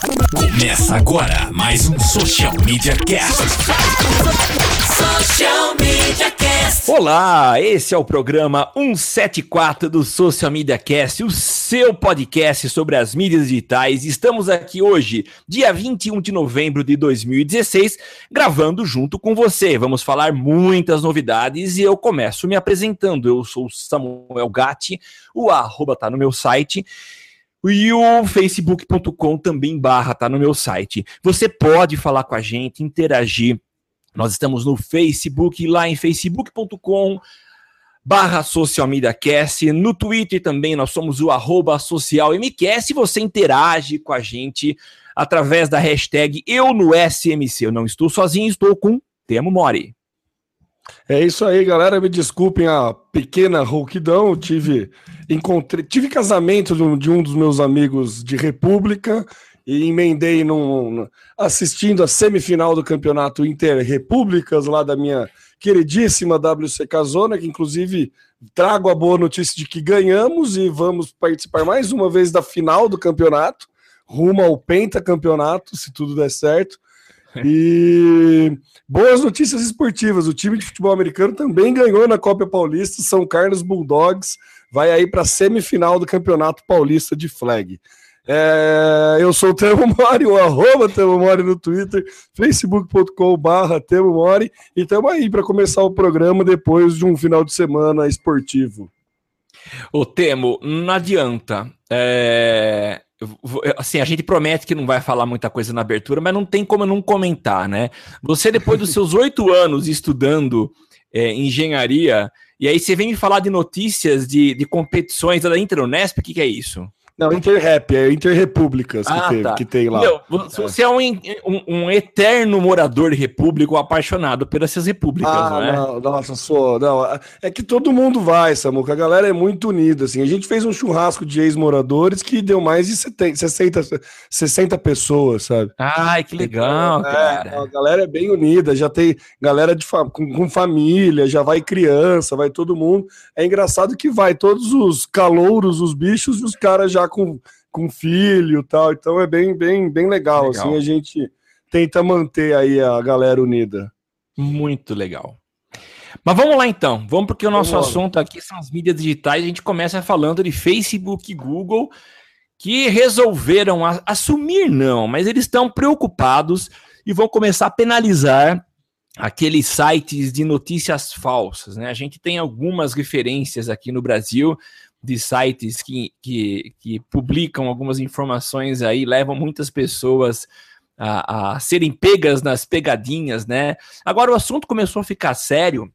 Começa agora mais um Social Media Cast. Social Media Cast. Olá, esse é o programa 174 do Social Media Cast, o seu podcast sobre as mídias digitais. Estamos aqui hoje, dia 21 de novembro de 2016, gravando junto com você. Vamos falar muitas novidades e eu começo me apresentando. Eu sou Samuel Gatti, o arroba tá no meu site. E o facebook.com também barra, tá no meu site. Você pode falar com a gente, interagir. Nós estamos no Facebook, lá em facebook.com barra Social Media Cast. No Twitter também nós somos o arroba social. Você interage com a gente através da hashtag Eu no SMC. Eu não estou sozinho, estou com Temo Mori. É isso aí, galera. Me desculpem a pequena rouquidão. Tive, encontrei, tive casamento de um, de um dos meus amigos de República e emendei num, assistindo a semifinal do campeonato Inter Repúblicas lá da minha queridíssima WC Zona, que inclusive trago a boa notícia de que ganhamos e vamos participar mais uma vez da final do campeonato, rumo ao pentacampeonato, se tudo der certo. E boas notícias esportivas. O time de futebol americano também ganhou na Copa Paulista. São Carlos Bulldogs vai aí para a semifinal do Campeonato Paulista de Flag. É, eu sou o Temo Mori, o arroba Temo Mori no Twitter, facebook.com barra Temo Mori, e estamos aí para começar o programa depois de um final de semana esportivo. Ô Temo, não adianta. É, assim, a gente promete que não vai falar muita coisa na abertura, mas não tem como não comentar, né? Você, depois dos seus oito anos estudando é, engenharia, e aí você vem me falar de notícias de, de competições da Interunesp, o que, que é isso? Não, Interrap, é Interrepúblicas ah, que, tá. que tem lá. Você é, é um, um, um, eterno morador de república, um apaixonado pelas suas repúblicas, ah, não é? Não, nossa, sou. Não, é que todo mundo vai, Samuca. A galera é muito unida. Assim. A gente fez um churrasco de ex-moradores que deu mais de 70, 60, 60 pessoas, sabe? Ai, que legal, então, cara. É, a galera é bem unida, já tem galera de com, com família, já vai criança, vai todo mundo. É engraçado que vai todos os calouros, os bichos, e os caras já com, com filho tal. Então é bem, bem, bem legal, legal. Assim, a gente tenta manter aí a galera unida. Muito legal. Mas vamos lá então, vamos porque o nosso vamos assunto aqui são as mídias digitais. A gente começa falando de Facebook e Google que resolveram assumir, não, mas eles estão preocupados e vão começar a penalizar aqueles sites de notícias falsas. Né? A gente tem algumas referências aqui no Brasil de sites que, que, que publicam algumas informações aí, levam muitas pessoas a, a serem pegas nas pegadinhas, né? Agora o assunto começou a ficar sério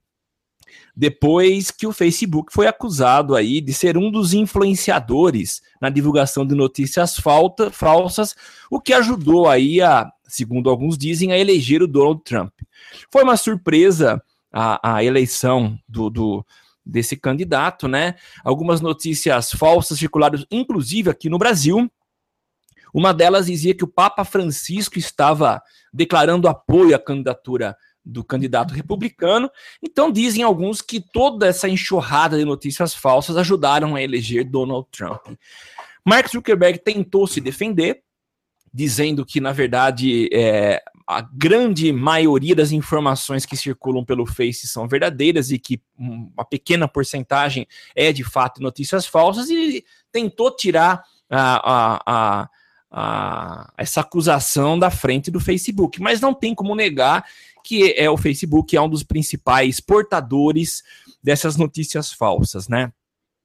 depois que o Facebook foi acusado aí de ser um dos influenciadores na divulgação de notícias falta, falsas, o que ajudou aí a, segundo alguns dizem, a eleger o Donald Trump. Foi uma surpresa a, a eleição do, do, desse candidato, né? Algumas notícias falsas circularam, inclusive aqui no Brasil. Uma delas dizia que o Papa Francisco estava declarando apoio à candidatura do candidato republicano. Então dizem alguns que toda essa enxurrada de notícias falsas ajudaram a eleger Donald Trump. Mark Zuckerberg tentou se defender, dizendo que, na verdade, é, a grande maioria das informações que circulam pelo Face são verdadeiras e que uma pequena porcentagem é de fato notícias falsas e tentou tirar a, a, a, essa acusação da frente do Facebook. Mas não tem como negar que é o Facebook é um dos principais portadores dessas notícias falsas, né?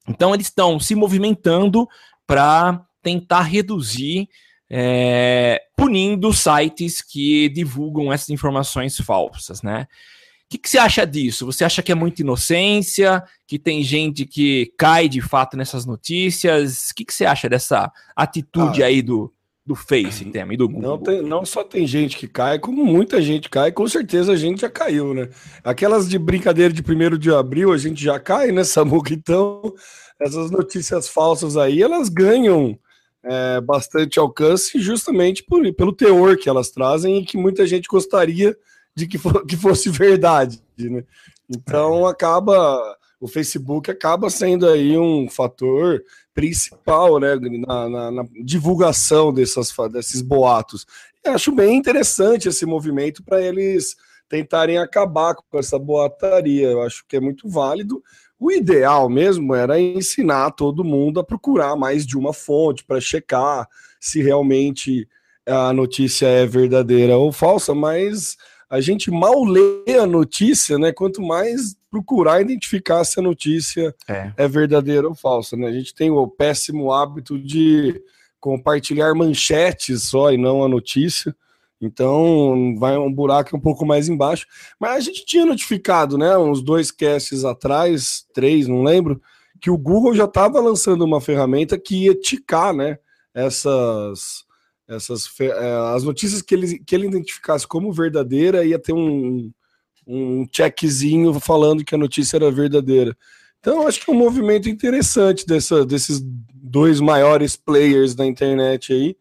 Então eles estão se movimentando para tentar reduzir é, punindo sites que divulgam essas informações falsas, né? O que, que, você acha disso? Você acha que é muita inocência? Que tem gente que cai de fato nessas notícias? O que, que você acha dessa atitude ah, aí do, do Face, tema, e do Google? Não, tem, não só tem gente que cai, como muita gente cai, com certeza a gente já caiu, né? Aquelas de brincadeira de primeiro de abril, a gente já cai, né, Samuca? Então, essas notícias falsas aí, elas ganham é, bastante alcance justamente por, pelo teor que elas trazem e que muita gente gostaria de que, for, que fosse verdade, né? Então é. acaba o Facebook acaba sendo aí um fator principal né, na, na, na divulgação dessas, desses boatos. Eu acho bem interessante esse movimento para eles tentarem acabar com essa boataria. Eu acho que é muito válido. O ideal mesmo era ensinar todo mundo a procurar mais de uma fonte para checar se realmente a notícia é verdadeira ou falsa, mas a gente mal lê a notícia, né? Quanto mais procurar identificar se a notícia é, é verdadeira ou falsa, né? A gente tem o péssimo hábito de compartilhar manchetes só e não a notícia. Então vai um buraco um pouco mais embaixo. Mas a gente tinha notificado, né? Uns dois casts atrás, três, não lembro, que o Google já estava lançando uma ferramenta que ia ticar, né? Essas essas é, as notícias que ele, que ele identificasse como verdadeira ia ter um, um checkzinho falando que a notícia era verdadeira. Então, acho que é um movimento interessante dessa, desses dois maiores players da internet aí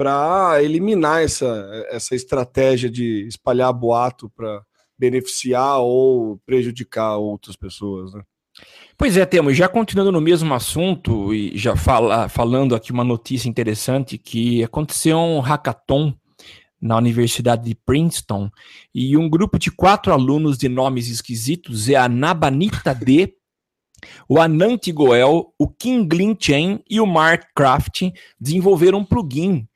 para eliminar essa, essa estratégia de espalhar boato para beneficiar ou prejudicar outras pessoas. Né? Pois é, Temo, já continuando no mesmo assunto e já fala, falando aqui uma notícia interessante que aconteceu um hackathon na Universidade de Princeton e um grupo de quatro alunos de nomes esquisitos é a Nabanita D, o Anant Goel, o Kinglin Chen e o Mark Craft desenvolveram um plugin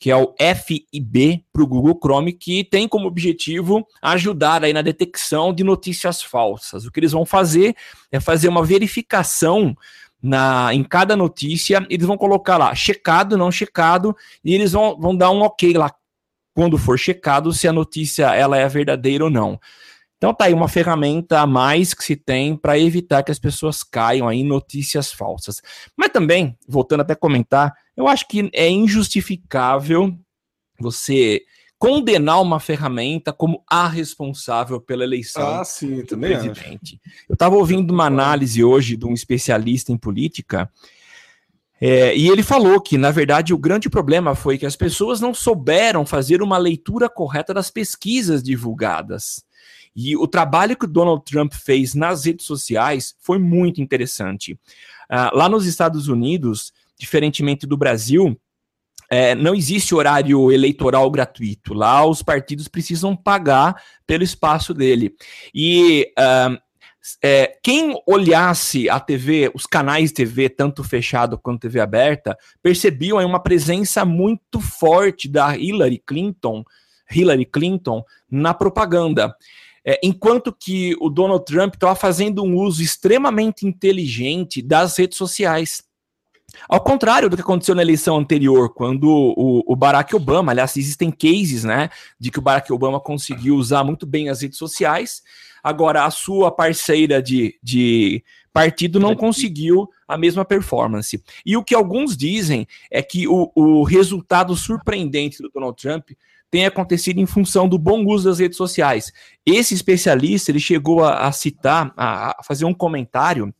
que é o FIB para o Google Chrome, que tem como objetivo ajudar aí na detecção de notícias falsas. O que eles vão fazer é fazer uma verificação na, em cada notícia, eles vão colocar lá checado, não checado, e eles vão, vão dar um ok lá quando for checado se a notícia ela é verdadeira ou não. Então tá aí uma ferramenta a mais que se tem para evitar que as pessoas caiam aí em notícias falsas. Mas também, voltando até a comentar, eu acho que é injustificável você condenar uma ferramenta como a responsável pela eleição ah, sim, do presidente. Acho. Eu estava ouvindo uma análise hoje de um especialista em política é, e ele falou que, na verdade, o grande problema foi que as pessoas não souberam fazer uma leitura correta das pesquisas divulgadas. E o trabalho que o Donald Trump fez nas redes sociais foi muito interessante. Uh, lá nos Estados Unidos, diferentemente do Brasil, é, não existe horário eleitoral gratuito. Lá os partidos precisam pagar pelo espaço dele. E uh, é, quem olhasse a TV, os canais de TV, tanto fechado quanto TV aberta, percebiam aí uma presença muito forte da Hillary Clinton, Hillary Clinton na propaganda. É, enquanto que o Donald Trump estava fazendo um uso extremamente inteligente das redes sociais. Ao contrário do que aconteceu na eleição anterior, quando o, o, Barack Obama, aliás, existem cases, né, de que o Barack Obama conseguiu usar muito bem as redes sociais, agora a sua parceira de, de partido não conseguiu a mesma performance. E o que alguns dizem é que o, o resultado surpreendente do Donald Trump tem acontecido em função do bom uso das redes sociais. Esse especialista ele chegou a, a citar, a, a fazer um comentário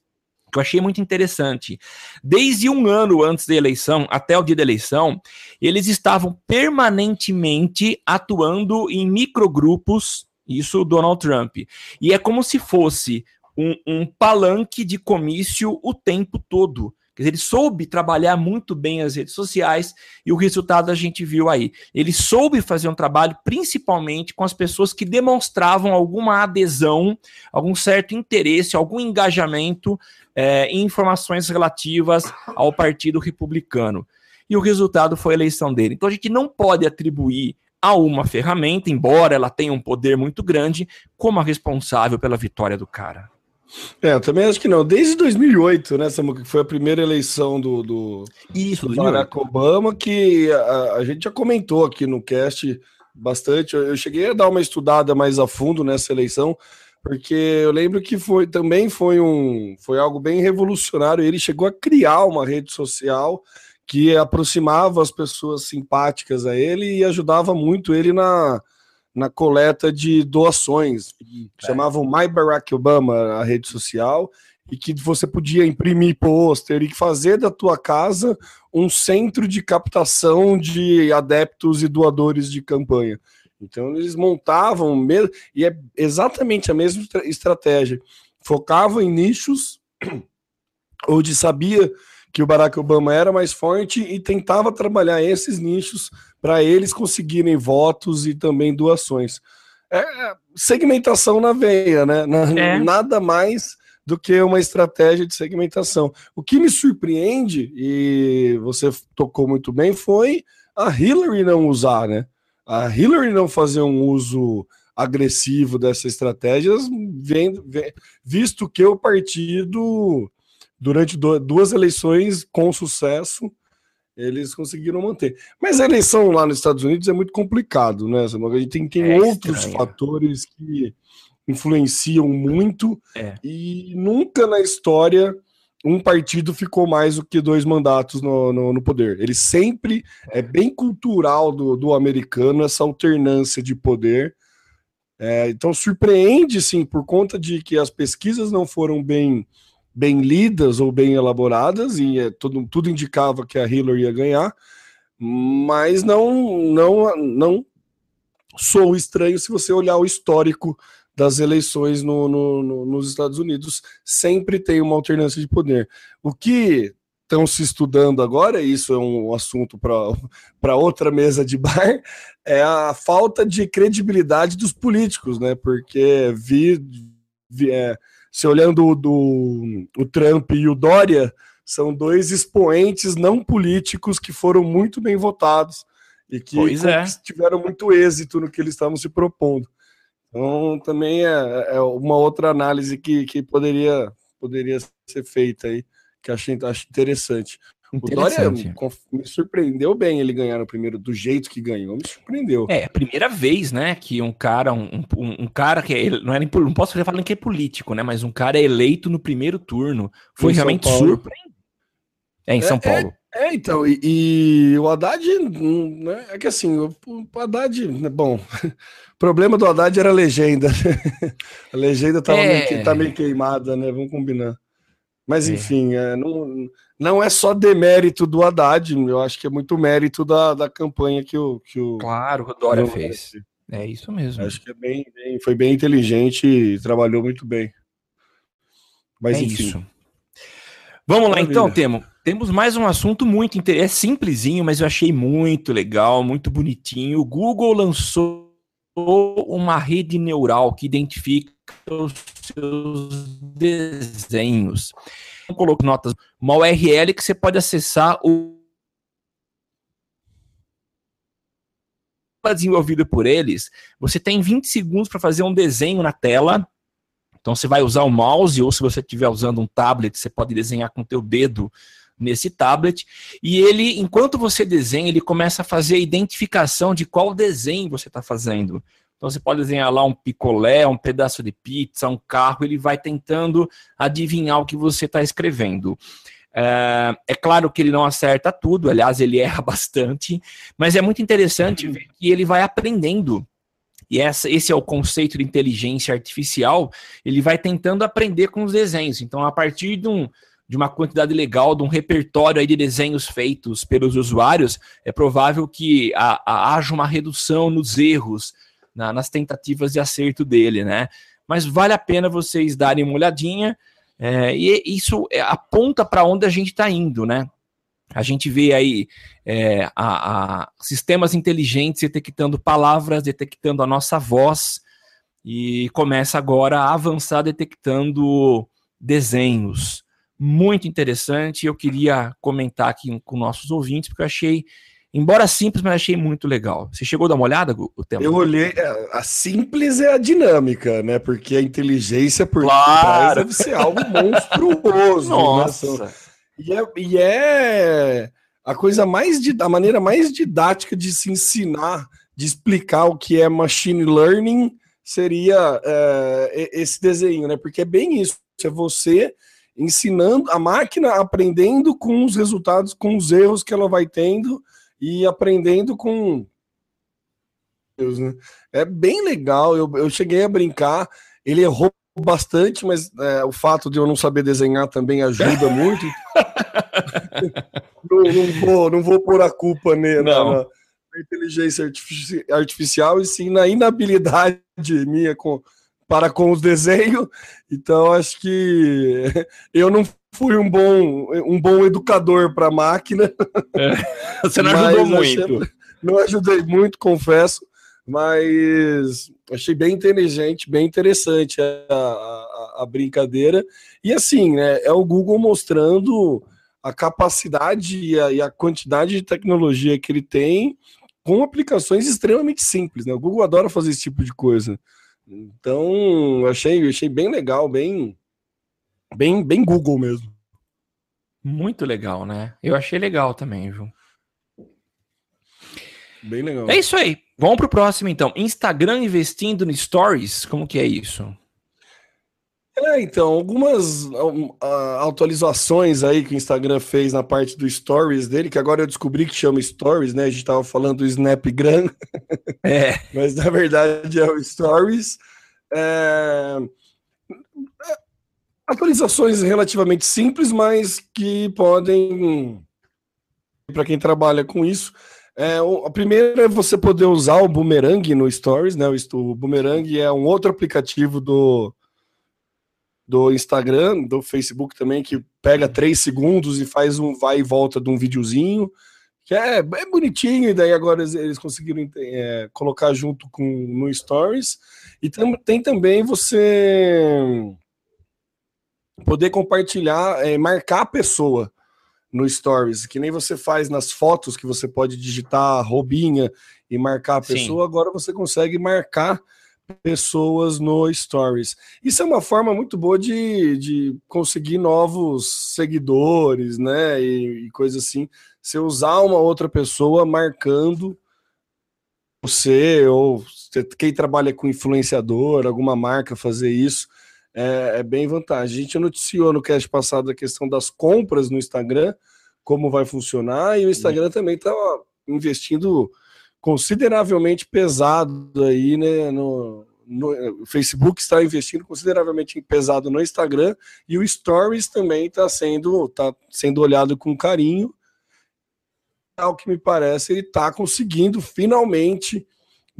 que eu achei muito interessante. Desde um ano antes da eleição até o dia da eleição, eles estavam permanentemente atuando em microgrupos, isso o Donald Trump. E é como se fosse um, um palanque de comício o tempo todo. Quer dizer, ele soube trabalhar muito bem as redes sociais e o resultado a gente viu aí. Ele soube fazer um trabalho principalmente com as pessoas que demonstravam alguma adesão, algum certo interesse, algum engajamento é, em informações relativas ao Partido Republicano. E o resultado foi a eleição dele. Então a gente não pode atribuir a uma ferramenta, embora ela tenha um poder muito grande, como a responsável pela vitória do cara. É, eu também acho que não. Desde 2008, né, Samuca, que foi a primeira eleição do, do, Isso, do Barack Obama, que a, a, gente já comentou aqui no cast bastante. Eu, eu, cheguei a dar uma estudada mais a fundo nessa eleição, porque eu lembro que foi também foi um foi algo bem revolucionário. Ele chegou a criar uma rede social que aproximava as pessoas simpáticas a ele e ajudava muito ele na na coleta de doações. É. Chamavam My Barack Obama, a rede social, e que você podia imprimir pôster e fazer da tua casa um centro de captação de adeptos e doadores de campanha. Então eles montavam, e é exatamente a mesma estratégia. focava em nichos, onde sabia que o Barack Obama era mais forte e tentava trabalhar esses nichos para eles conseguirem votos e também doações. É, é segmentação na veia, né? É. Nada mais do que uma estratégia de segmentação. O que me surpreende, e você tocou muito bem, foi a Hillary não usar, né? A Hillary não fazer um uso agressivo dessas estratégias, visto que o partido, durante duas eleições com sucesso, eles conseguiram manter. Mas a eleição lá nos Estados Unidos é muito complicado, né? A gente tem, tem é outros estranho. fatores que influenciam muito é. e nunca na história um partido ficou mais do que dois mandatos no, no, no poder. Ele sempre é bem cultural do, do americano essa alternância de poder. É, então surpreende sim por conta de que as pesquisas não foram bem bem lidas ou bem elaboradas e é, tudo, tudo indicava que a Hillary ia ganhar, mas não não não sou estranho se você olhar o histórico das eleições no, no, no, nos Estados Unidos, sempre tem uma alternância de poder. O que estão se estudando agora, isso é um assunto para outra mesa de bar, é a falta de credibilidade dos políticos, né? Porque vi, vi é, se olhando do, o Trump e o Dória, são dois expoentes não políticos que foram muito bem votados e que é. tiveram muito êxito no que eles estavam se propondo. Então, também é, é uma outra análise que, que poderia, poderia ser feita aí, que achei, acho interessante. O Dória me surpreendeu bem ele ganhar no primeiro, do jeito que ganhou, me surpreendeu. É, a primeira vez, né, que um cara, um, um, um cara que é, não, era, não posso falar que é político, né, mas um cara é eleito no primeiro turno, foi em realmente surpreendente. É, em São é, é Paulo. É, é então, e, e, o Haddad, hum, né, é que assim, o, o Haddad, né, bom, o problema do Haddad era a legenda, a legenda tava é... meio, tá meio queimada, né, vamos combinar. Mas é. enfim, é, não, não é só demérito do Haddad, eu acho que é muito mérito da, da campanha que o, que o. Claro, o Dória fez. É isso mesmo. Acho que é bem, bem, foi bem inteligente e trabalhou muito bem. Mas é enfim. Isso. Vamos lá então, Temo. Temos mais um assunto muito interessante. É simplesinho, mas eu achei muito legal, muito bonitinho. O Google lançou uma rede neural que identifica os seus desenhos. Coloco notas, uma URL que você pode acessar o desenvolvido por eles. Você tem 20 segundos para fazer um desenho na tela. Então você vai usar o mouse ou se você estiver usando um tablet, você pode desenhar com o teu dedo nesse tablet. E ele, enquanto você desenha, ele começa a fazer a identificação de qual desenho você está fazendo. Então você pode desenhar lá um picolé, um pedaço de pizza, um carro, ele vai tentando adivinhar o que você está escrevendo. É, é, claro que ele não acerta tudo, aliás, ele erra bastante, mas é muito interessante ver que ele vai aprendendo. E essa, esse é o conceito de inteligência artificial. Ele vai tentando aprender com os desenhos. Então, a partir de, um, de uma quantidade legal, de um repertório aí de desenhos feitos pelos usuários, é provável que a, a, haja uma redução nos erros, na, nas tentativas de acerto dele, né? Mas vale a pena vocês darem uma olhadinha, é, e isso é, aponta para onde a gente está indo, né? A gente vê aí é, a, a, sistemas inteligentes detectando palavras, detectando a nossa voz, e começa agora a avançar detectando desenhos. Muito interessante. Eu queria comentar aqui com nossos ouvintes, porque eu achei Embora simples, mas achei muito legal. Você chegou a dar uma olhada, o tema? Eu olhei. É, a simples é a dinâmica, né? Porque a inteligência por claro. trás deve ser algo monstruoso. Né? Nossa. Né? E, é, e é a coisa mais. A maneira mais didática de se ensinar, de explicar o que é machine learning, seria é, esse desenho, né? Porque é bem isso. É você ensinando a máquina aprendendo com os resultados, com os erros que ela vai tendo e aprendendo com. Deus, né? É bem legal. Eu, eu cheguei a brincar. Ele errou bastante, mas é, o fato de eu não saber desenhar também ajuda muito. não, não, vou, não vou pôr a culpa nele, na, na, inteligência artificial e sim na inabilidade minha com para com os desenhos. Então, acho que eu não fui um bom, um bom educador para a máquina. É, você não ajudou muito. Não ajudei muito, confesso, mas achei bem inteligente, bem interessante a, a, a brincadeira. E assim, né, é o Google mostrando a capacidade e a, e a, quantidade de tecnologia que ele tem com aplicações extremamente simples. Né? O Google adora fazer esse tipo de coisa. Então, achei, achei bem legal, bem, bem, bem Google mesmo. Muito legal, né? Eu achei legal também, viu? Bem legal. É isso aí. Vamos pro próximo então. Instagram investindo no Stories, como que é isso? É, então, algumas uh, atualizações aí que o Instagram fez na parte do Stories dele, que agora eu descobri que chama Stories, né? A gente tava falando do Snapgram. É. Mas na verdade é o Stories. É... Atualizações relativamente simples, mas que podem, para quem trabalha com isso, é, a primeira é você poder usar o Boomerang no Stories, né? O, Boomerang é um outro aplicativo do, do Instagram, do Facebook também, que pega três segundos e faz um vai e volta de um videozinho, que é, é bonitinho, e daí agora eles, eles conseguiram é, colocar junto com no Stories. E tem, tem também você poder compartilhar, é, marcar a pessoa no Stories, que nem você faz nas fotos, que você pode digitar robinha e marcar a pessoa, Sim. agora você consegue marcar pessoas no Stories. Isso é uma forma muito boa de, de conseguir novos seguidores, né? E, e coisa assim. Você usar uma outra pessoa marcando você, ou quem trabalha com influenciador, alguma marca fazer isso, é, é bem vantagem. A gente noticiou no cast passado a questão das compras no Instagram, como vai funcionar, e o Instagram Sim. também está investindo consideravelmente pesado aí, né? No, no, o Facebook está investindo consideravelmente pesado no Instagram e o Stories também está sendo, tá sendo olhado com carinho. Ao que me parece, ele está conseguindo finalmente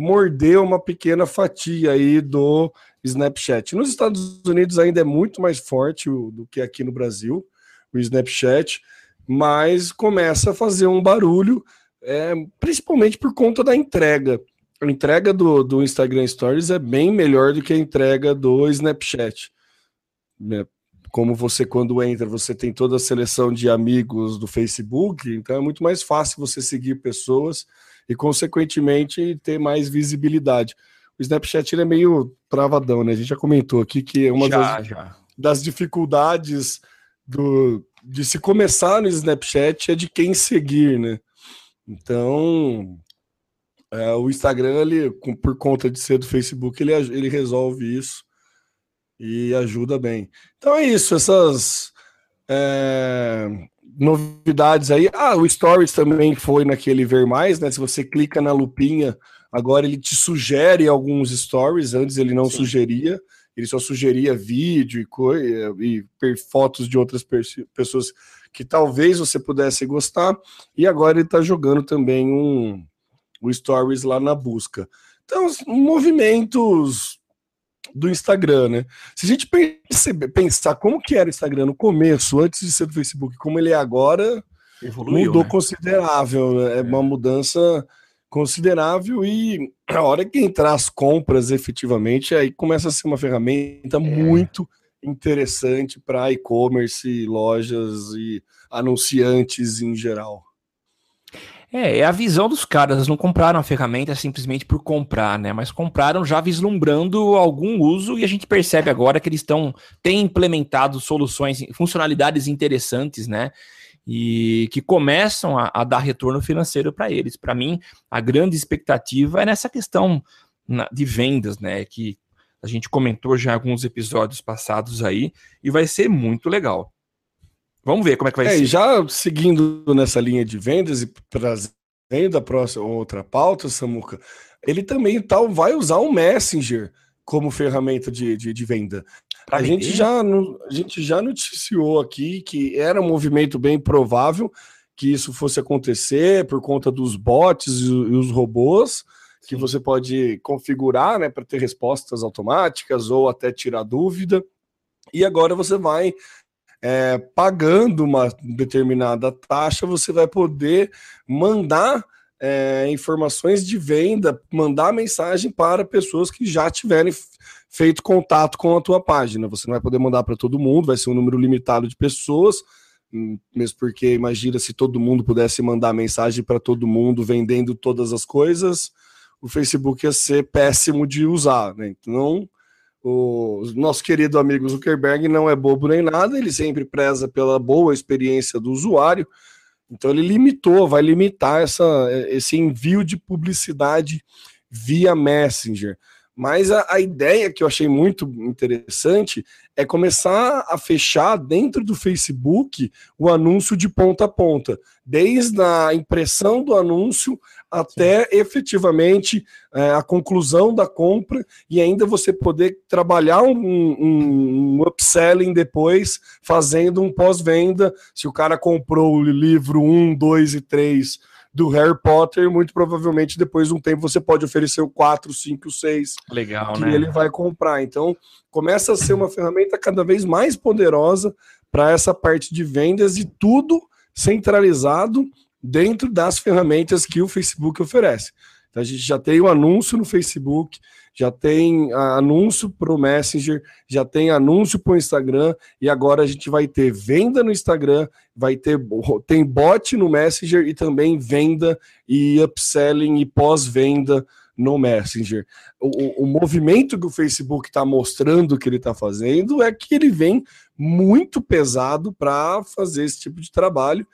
morder uma pequena fatia aí do Snapchat. Nos Estados Unidos ainda é muito mais forte do que aqui no Brasil, o Snapchat, mas começa a fazer um barulho é, principalmente por conta da entrega. A entrega do, do Instagram Stories é bem melhor do que a entrega do Snapchat. Né? Como você, quando entra, você tem toda a seleção de amigos do Facebook, então é muito mais fácil você seguir pessoas e, consequentemente, ter mais visibilidade. O Snapchat ele é meio travadão, né? A gente já comentou aqui que uma já, das, já. das dificuldades do, de se começar no Snapchat é de quem seguir, né? Então, é, o Instagram, ele, por conta de ser do Facebook, ele, ele resolve isso e ajuda bem. Então é isso, essas é, novidades aí. Ah, o Stories também foi naquele ver mais, né? Se você clica na lupinha, agora ele te sugere alguns stories, antes ele não Sim. sugeria, ele só sugeria vídeo e, e fotos de outras pessoas que talvez você pudesse gostar, e agora ele está jogando também um o Stories lá na busca. Então, movimentos do Instagram, né? Se a gente perceber, pensar como que era o Instagram no começo, antes de ser do Facebook, como ele é agora, Evoluiu, mudou né? considerável, né? é uma mudança considerável e a hora que entrar as compras efetivamente, aí começa a ser uma ferramenta é. muito interessante para e-commerce, lojas e anunciantes em geral. É, é a visão dos caras. Eles não compraram a ferramenta simplesmente por comprar, né? Mas compraram já vislumbrando algum uso e a gente percebe agora que eles estão têm implementado soluções, funcionalidades interessantes, né? E que começam a, a dar retorno financeiro para eles. Para mim, a grande expectativa é nessa questão de vendas, né? Que a gente comentou já em alguns episódios passados aí, e vai ser muito legal. Vamos ver como é que vai é, ser. Já seguindo nessa linha de vendas e trazendo a próxima outra pauta, Samuca, ele também tal vai usar o Messenger como ferramenta de, de, de venda. a gente, já, a gente já noticiou aqui que era um movimento bem provável que isso fosse acontecer por conta dos bots e, os robôs que você pode configurar né, para ter respostas automáticas ou até tirar dúvida. E agora você vai é, pagando uma determinada taxa, você vai poder mandar é, informações de venda, mandar mensagem para pessoas que já tiverem feito contato com a tua página. Você não vai poder mandar para todo mundo, vai ser um número limitado de pessoas, hum, mesmo porque imagina se todo mundo pudesse mandar mensagem para todo mundo vendendo todas as coisas, o Facebook ia ser péssimo de usar, né? Então, o nosso querido amigo Zuckerberg não é bobo nem nada, ele sempre preza pela boa experiência do usuário. Então ele limitou, vai limitar essa, esse envio de publicidade via Messenger. Mas a, a, ideia que eu achei muito interessante é começar a fechar dentro do Facebook o anúncio de ponta a ponta, desde a impressão do anúncio até efetivamente é, a conclusão da compra e ainda você poder trabalhar um, um, um upselling depois, fazendo um pós-venda. Se o cara comprou o livro 1, 2 e 3 do Harry Potter, muito provavelmente depois de um tempo você pode oferecer o 4, 5, 6 Legal, que né? ele vai comprar. Então, começa a ser uma ferramenta cada vez mais poderosa para essa parte de vendas e tudo centralizado dentro das ferramentas que o Facebook oferece. Então, a gente já tem o anúncio no Facebook, já tem anúncio para o Messenger, já tem anúncio para o Instagram, e agora a gente vai ter venda no Instagram, vai ter tem bot no Messenger e também venda e upselling e pós-venda no Messenger. O, o, movimento que o Facebook está mostrando que ele está fazendo é que ele vem muito pesado para fazer esse tipo de trabalho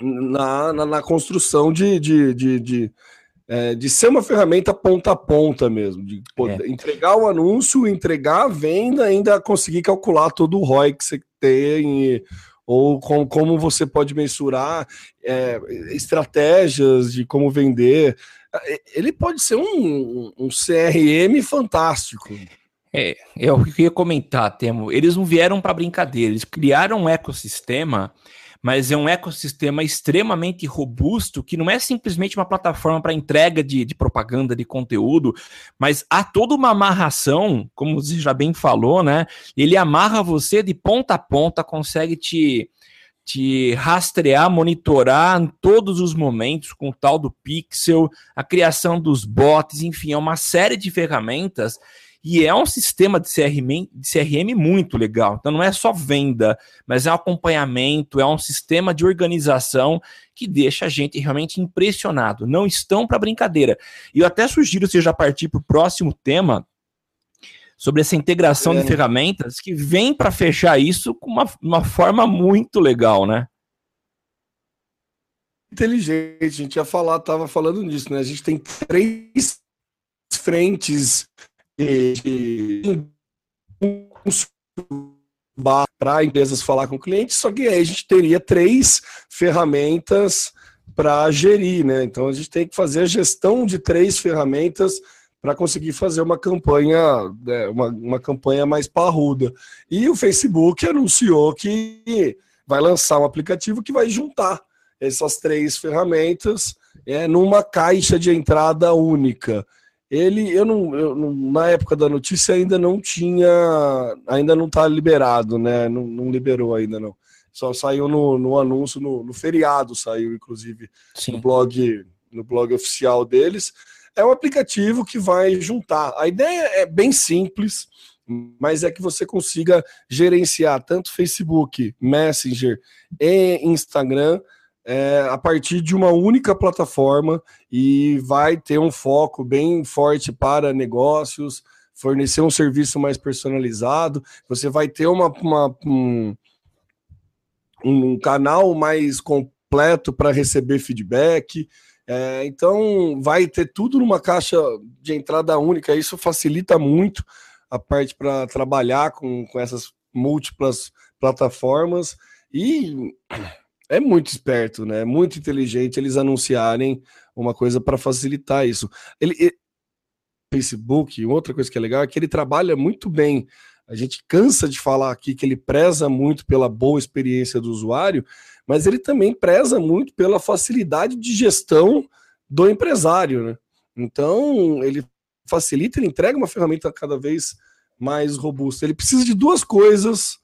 na, na, na construção de, de, de, de é, de ser uma ferramenta ponta a ponta mesmo, de poder é. entregar o anúncio, entregar a venda, ainda conseguir calcular todo o ROI que você tem, ou com, como você pode mensurar é, estratégias de como vender. É, ele pode ser um, um CRM fantástico. É, é o que eu ia comentar, Temo. Eles não vieram para brincadeira, eles criaram um ecossistema mas é um ecossistema extremamente robusto que não é simplesmente uma plataforma para entrega de, de, propaganda de conteúdo, mas há toda uma amarração, como você já bem falou, né? Ele amarra você de ponta a ponta, consegue te, te rastrear, monitorar em todos os momentos com o tal do pixel, a criação dos bots, enfim, é uma série de ferramentas e é um sistema de CRM, de CRM muito legal. Então não é só venda, mas é um acompanhamento, é um sistema de organização que deixa a gente realmente impressionado. Não estão para brincadeira. E eu até sugiro você já partir para o próximo tema sobre essa integração é. de ferramentas que vem para fechar isso com uma, uma forma muito legal, né? Inteligente, a gente ia falar, tava falando disso, né? A gente tem três frentes de para empresas falar com clientes, só que aí a gente teria três ferramentas para gerir, né? Então a gente tem que fazer a gestão de três ferramentas para conseguir fazer uma campanha, né, uma, uma campanha mais parruda. E o Facebook anunciou que vai lançar um aplicativo que vai juntar essas três ferramentas é, numa caixa de entrada única ele, eu não, eu na época da notícia ainda não tinha, ainda não está liberado, né? Não, não, liberou ainda não. Só saiu no, no anúncio, no, no, feriado saiu, inclusive, Sim. no blog, no blog oficial deles. É um aplicativo que vai juntar. A ideia é bem simples, mas é que você consiga gerenciar tanto Facebook, Messenger e Instagram é, a partir de uma única plataforma e vai ter um foco bem forte para negócios, fornecer um serviço mais personalizado. Você vai ter uma, uma um, um canal mais completo para receber feedback. É, então, vai ter tudo numa caixa de entrada única. Isso facilita muito a parte para trabalhar com, com essas múltiplas plataformas. E é muito esperto, né? É muito inteligente eles anunciarem uma coisa para facilitar isso. Ele, ele, Facebook, outra coisa que é legal é que ele trabalha muito bem. A gente cansa de falar aqui que ele preza muito pela boa experiência do usuário, mas ele também preza muito pela facilidade de gestão do empresário, né? Então, ele facilita, ele entrega uma ferramenta cada vez mais robusta. Ele precisa de duas coisas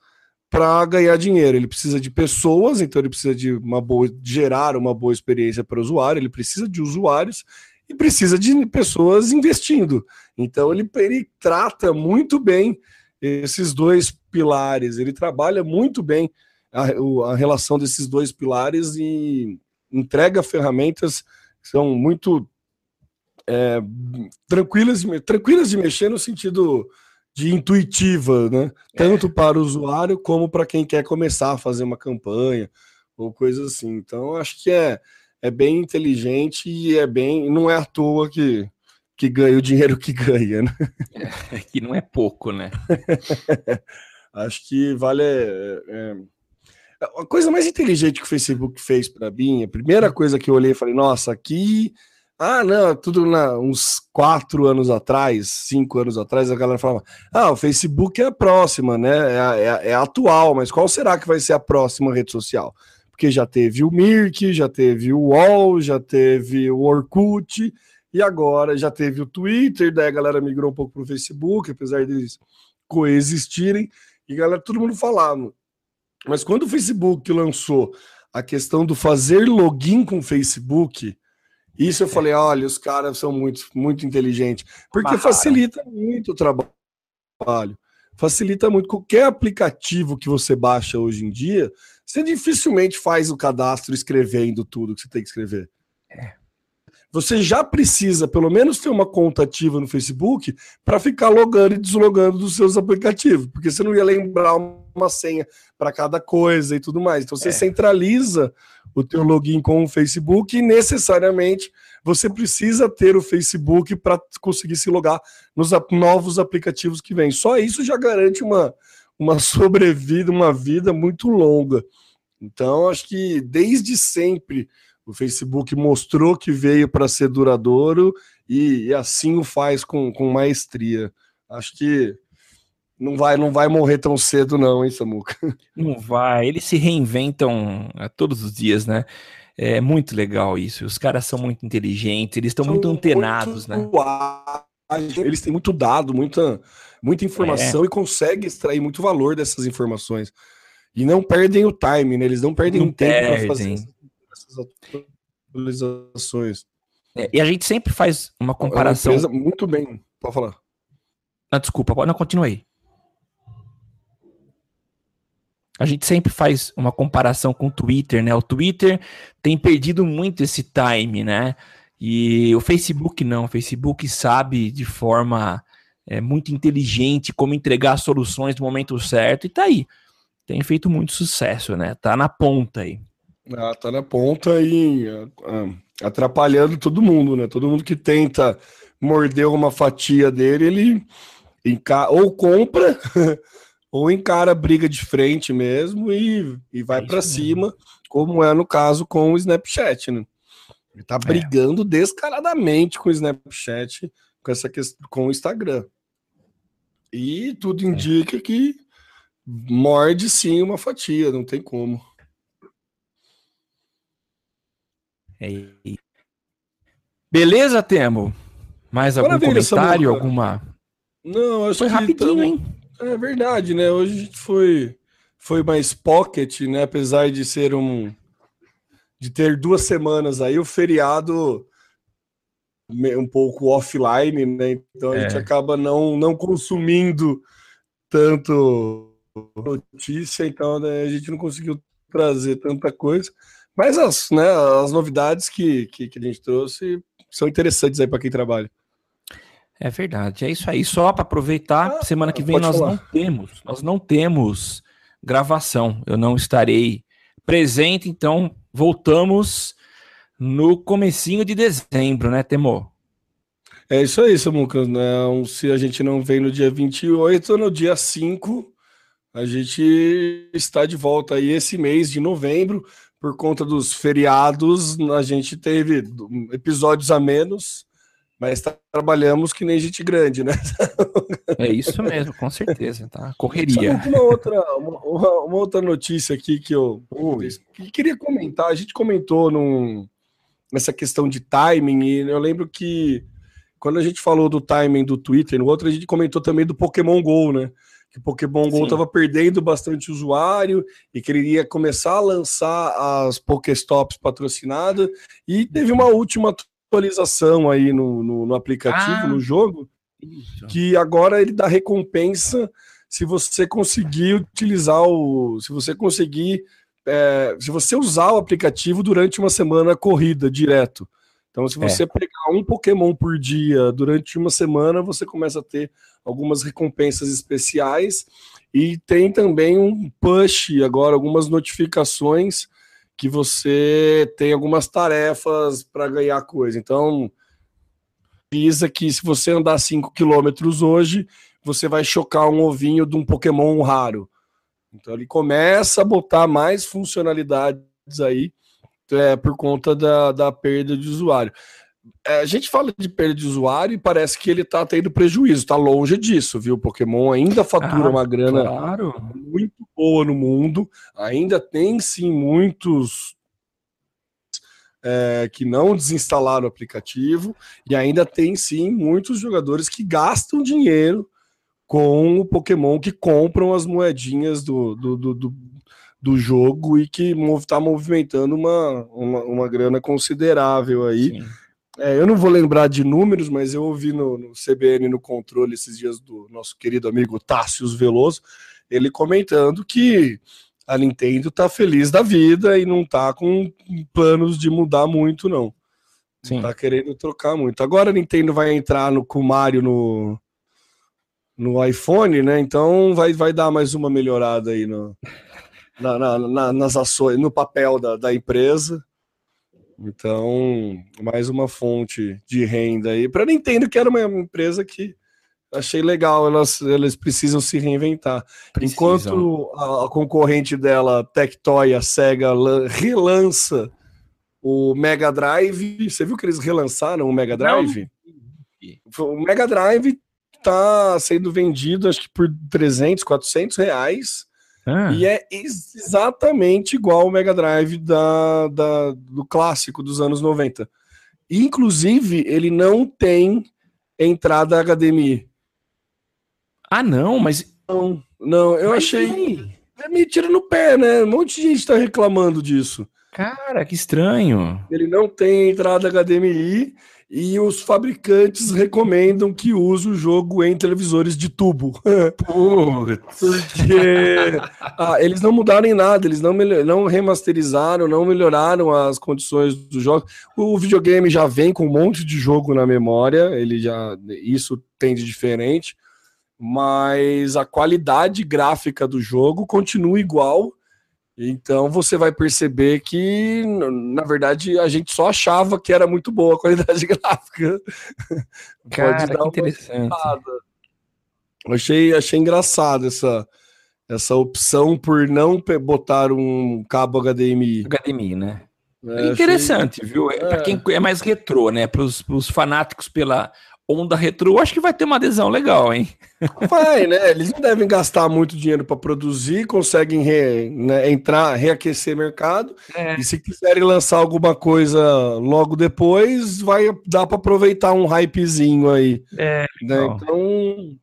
para ganhar dinheiro. Ele precisa de pessoas, então ele precisa de uma boa gerar uma boa experiência para o usuário, ele precisa de usuários e precisa de pessoas investindo. Então ele, ele trata muito bem esses dois pilares, ele trabalha muito bem a, a relação desses dois pilares e entrega ferramentas que são muito é, tranquilas, tranquilas de mexer no sentido de intuitiva, né? Tanto é. para o usuário como para quem quer começar a fazer uma campanha ou coisas assim. Então, acho que é, é bem inteligente e é bem. Não é à toa que, que ganha o dinheiro que ganha, né? É, que não é pouco, né? acho que vale. É, é, a coisa mais inteligente que o Facebook fez para mim, a primeira coisa que eu olhei e falei, nossa, aqui ah, não, tudo na, uns quatro anos atrás, cinco anos atrás, a galera falava: ah, o Facebook é a próxima, né? É, é, é, atual, mas qual será que vai ser a próxima rede social? Porque já teve o Mirk, já teve o UOL, já teve o Orkut, e agora já teve o Twitter, daí a galera migrou um pouco para o Facebook, apesar deles coexistirem, e galera, todo mundo falava. Mas quando o Facebook lançou a questão do fazer login com o Facebook isso eu falei, olha, os caras são muito, muito inteligentes, porque facilita muito o trabalho. Facilita muito. Qualquer aplicativo que você baixa hoje em dia, você dificilmente faz o cadastro escrevendo tudo que você tem que escrever. É. Você já precisa, pelo menos, ter uma conta ativa no Facebook para ficar logando e deslogando dos seus aplicativos, porque você não ia lembrar uma senha para cada coisa e tudo mais. Então você é. centraliza o teu login com o Facebook e necessariamente você precisa ter o Facebook para conseguir se logar nos novos aplicativos que vêm. Só isso já garante uma, uma sobrevida, uma vida muito longa. Então, acho que desde sempre o Facebook mostrou que veio para ser duradouro e, e, assim o faz com, com maestria. Acho que não vai, não vai morrer tão cedo, não, hein, Samuca? Não vai. Eles se reinventam a todos os dias, né? É muito legal isso. Os caras são muito inteligentes, eles estão muito antenados, muito né? Eles têm muito dado, muita, muita informação é. e conseguem extrair muito valor dessas informações. E não perdem o time, né? Eles não perdem não tempo para fazer essas atualizações. É, e a gente sempre faz uma comparação. É uma muito bem, pode falar. Ah, desculpa, não, continue aí. A gente sempre faz uma comparação com o Twitter, né? O Twitter tem perdido muito esse time, né? E o Facebook não. O Facebook sabe de forma é, muito inteligente como entregar soluções no momento certo e tá aí. Tem feito muito sucesso, né? Tá na ponta aí. Ah, tá na ponta e uh, atrapalhando todo mundo, né? Todo mundo que tenta morder uma fatia dele, ele ou compra ou encara a briga de frente mesmo e, e vai é para cima, como é no caso com o Snapchat, né? Ele tá é. brigando é. descaradamente com o Snapchat, com essa questão, com o Instagram. E tudo é. indica é. que morde sim uma fatia, não tem como. É. Beleza, Temo? Mais algum comentário, alguma? Não, acho Foi que rapidinho, hein? É verdade, né? Hoje a gente foi, foi mais pocket, né? Apesar de ser um. de ter duas semanas aí, o feriado um pouco offline, né? Então a é. gente acaba não, não consumindo tanto notícia, então né, a gente não conseguiu trazer tanta coisa. Mas as, né, as novidades que, que, que a gente trouxe são interessantes aí para quem trabalha. É verdade, é isso aí. Só para aproveitar, ah, semana que vem nós falar. não temos, nós não temos gravação. Eu não estarei presente, então voltamos no comecinho de dezembro, né, Temor? É isso aí, Samuca. Né? Se a gente não vem no dia 28, no dia 5, a gente está de volta aí esse mês de novembro. Por conta dos feriados, a gente teve episódios a menos mas trabalhamos que nem gente grande, né? É isso mesmo, com certeza, tá? Correria. uma outra, uma, uma, outra notícia aqui que eu que queria comentar. A gente comentou num, nessa questão de timing, e eu lembro que quando a gente falou do timing do Twitter, no outro a gente comentou também do Pokémon GO, né? Que o Pokémon GO estava perdendo bastante usuário e que ele iria começar a lançar as Pokéstops patrocinadas. E teve uma última atualização aí no, no, no aplicativo, ah, no jogo, que agora ele dá recompensa se você conseguir utilizar o. Se você conseguir. É, se você usar o aplicativo durante uma semana corrida direto. Então, se você é. pegar um Pokémon por dia durante uma semana, você começa a ter algumas recompensas especiais. E tem também um push agora, algumas notificações que você tem algumas tarefas para ganhar coisa. Então, avisa que se você andar 5 quilômetros hoje, você vai chocar um ovinho de um Pokémon raro. Então ele começa a botar mais funcionalidades aí é, por conta da, da perda de usuário. É, a gente fala de perda de usuário e parece que ele está tendo prejuízo, está longe disso, viu? O Pokémon ainda fatura ah, uma grana claro. muito boa no mundo, ainda tem sim muitos é, que não desinstalaram o aplicativo, e ainda tem sim muitos jogadores que gastam dinheiro com o Pokémon, que compram as moedinhas do, do, do, do do jogo e que está movimentando uma, uma, uma, grana considerável aí. É, eu não vou lembrar de números, mas eu ouvi no, no, CBN no controle esses dias do nosso querido amigo Tássius Veloso, ele comentando que a Nintendo está feliz da vida e não está com planos de mudar muito, não. Sim. Não tá querendo trocar muito. Agora a Nintendo vai entrar no, com o Mario no, no iPhone, né? Então vai, vai dar mais uma melhorada aí no, na, na, na, nas ações, no papel da, da empresa. Então, mais uma fonte de renda aí. Para Nintendo, que era uma empresa que achei legal, elas, elas precisam se reinventar. Precisam. Enquanto a, a, concorrente dela, Tectoy, a SEGA, relança o Mega Drive. Você viu que eles relançaram o Mega Drive? Não. O Mega Drive está sendo vendido, acho que por 300, 400 reais. Ah. E é ex exatamente igual o Mega Drive da, da, do clássico dos anos 90. Inclusive, ele não tem entrada HDMI. Ah, não, mas. Não, não eu mas achei. É me tira no pé, né? Um monte de gente tá reclamando disso. Cara, que estranho. Ele não tem entrada HDMI e os fabricantes recomendam que use o jogo em televisores de tubo. Porque ah, eles não mudaram em nada, eles não, não remasterizaram, não melhoraram as condições do jogo. O videogame já vem com um monte de jogo na memória, ele já isso tem de diferente, mas a qualidade gráfica do jogo continua igual então você vai perceber que, na verdade, a gente só achava que era muito boa a qualidade gráfica. Cara, que interessante. Achei, achei engraçado essa, essa opção por não botar um cabo HDMI. HDMI, né? É, interessante, achei... viu? É. Para quem é mais retrô, né? Para os fanáticos pela onda retrô, acho que vai ter uma adesão legal, hein? Vai, né? Eles não devem gastar muito dinheiro para produzir, conseguem re, né, entrar, reaquecer mercado. É. E se quiserem lançar alguma coisa logo depois, vai dar para aproveitar um hypezinho aí. É, né? Então,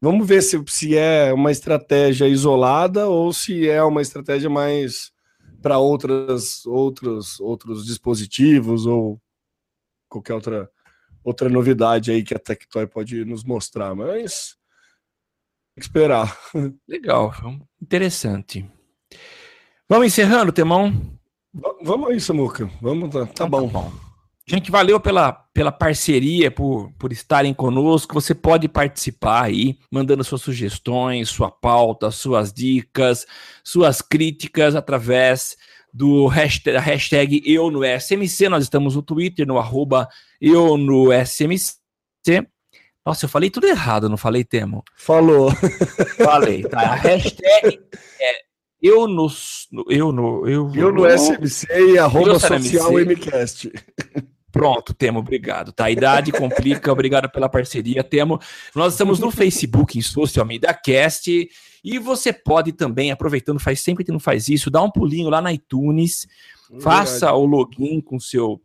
vamos ver se, se é uma estratégia isolada ou se é uma estratégia mais para outras outros outros dispositivos ou qualquer outra outra novidade aí que a Tectoy pode nos mostrar, mas tem que esperar. Legal, interessante. Vamos encerrando, Temão? Vamos aí, Samuca. Vamos, tá, tá, então, bom. tá bom. Gente, valeu pela, pela parceria, por, por estarem conosco. Você pode participar aí, mandando suas sugestões, sua pauta, suas dicas, suas críticas através do hashtag, hashtag eu no SMC. Nós estamos no Twitter, no arroba eu no SMC. Nossa, eu falei tudo errado, não falei, Temo? Falou. Falei, tá. A hashtag é eu no. Eu no. Eu, eu no, no SMC e arroba social MCast. Pronto, Temo, obrigado. Tá, a idade complica, obrigado pela parceria, Temo. Nós estamos no Facebook, em Social Media Cast, e você pode também, aproveitando, faz sempre que não faz isso, dá um pulinho lá na iTunes, faça o login com seu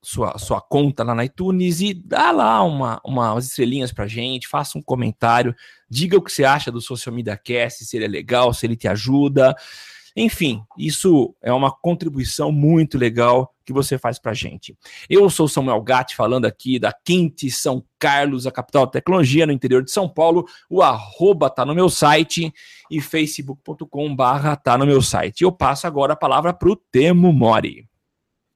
sua, sua conta lá na iTunes e dá lá uma, uma, umas estrelinhas pra gente, faça um comentário, diga o que você acha do Social Media Cast, se ele é legal, se ele te ajuda. Enfim, isso é uma contribuição muito legal que você faz para a gente. Eu sou Samuel Gatti, falando aqui da Quinte São Carlos, a capital da tecnologia, no interior de São Paulo. O arroba tá no meu site e facebook.com barra tá no meu site. Eu passo agora a palavra para o Temo Mori.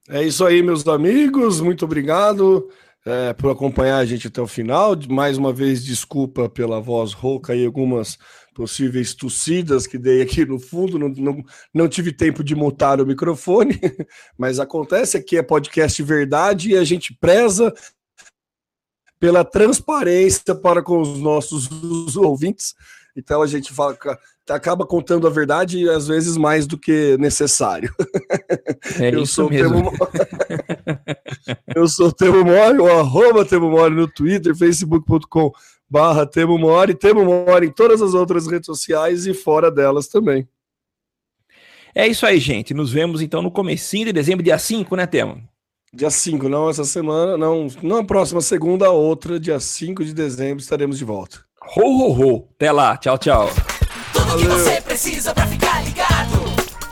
É isso aí, meus amigos. Muito obrigado é, por acompanhar a gente até o final. Mais uma vez, desculpa pela voz rouca e algumas possíveis tossidas que dei aqui no fundo, não, não, não tive tempo de mutar o microfone, mas acontece aqui é podcast verdade e a gente preza pela transparência para com os nossos ouvintes. Então a gente fala, acaba contando a verdade e às vezes mais do que necessário. É eu sou mesmo. Eu sou o Temo Mori, o arroba Temo Mori no Twitter, facebook.com barra Temo Mori, Temo Mori em todas as outras redes sociais e fora delas também. É isso aí, gente. Nos vemos então no comecinho de dezembro, dia 5, né, Temo? Dia 5, não essa semana, não, não a próxima segunda, a outra, dia 5 de dezembro, estaremos de volta. Ho, ho, ho. Até lá. Tchau, tchau. Tudo Valeu. que você precisa para ficar ligado.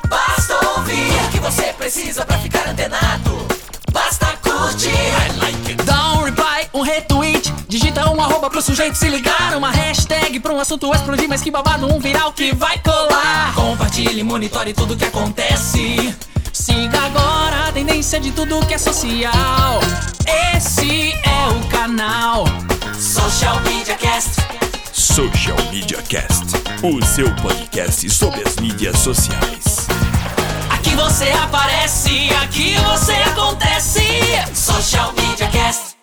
Basta ouvir o que você precisa para ficar antenado. Basta curtir. I like it. Dá um reply, um retweet Digita um arroba pro sujeito se ligar. Uma hashtag pra um assunto explodir, mas que babado, um viral que vai colar. Compartilhe, monitore tudo que acontece. Siga agora a tendência de tudo que é social. Esse é o canal Social Media Cast. Social Media Cast, o seu podcast sobre as mídias sociais. Aqui você aparece, aqui você acontece. Social Media Cast.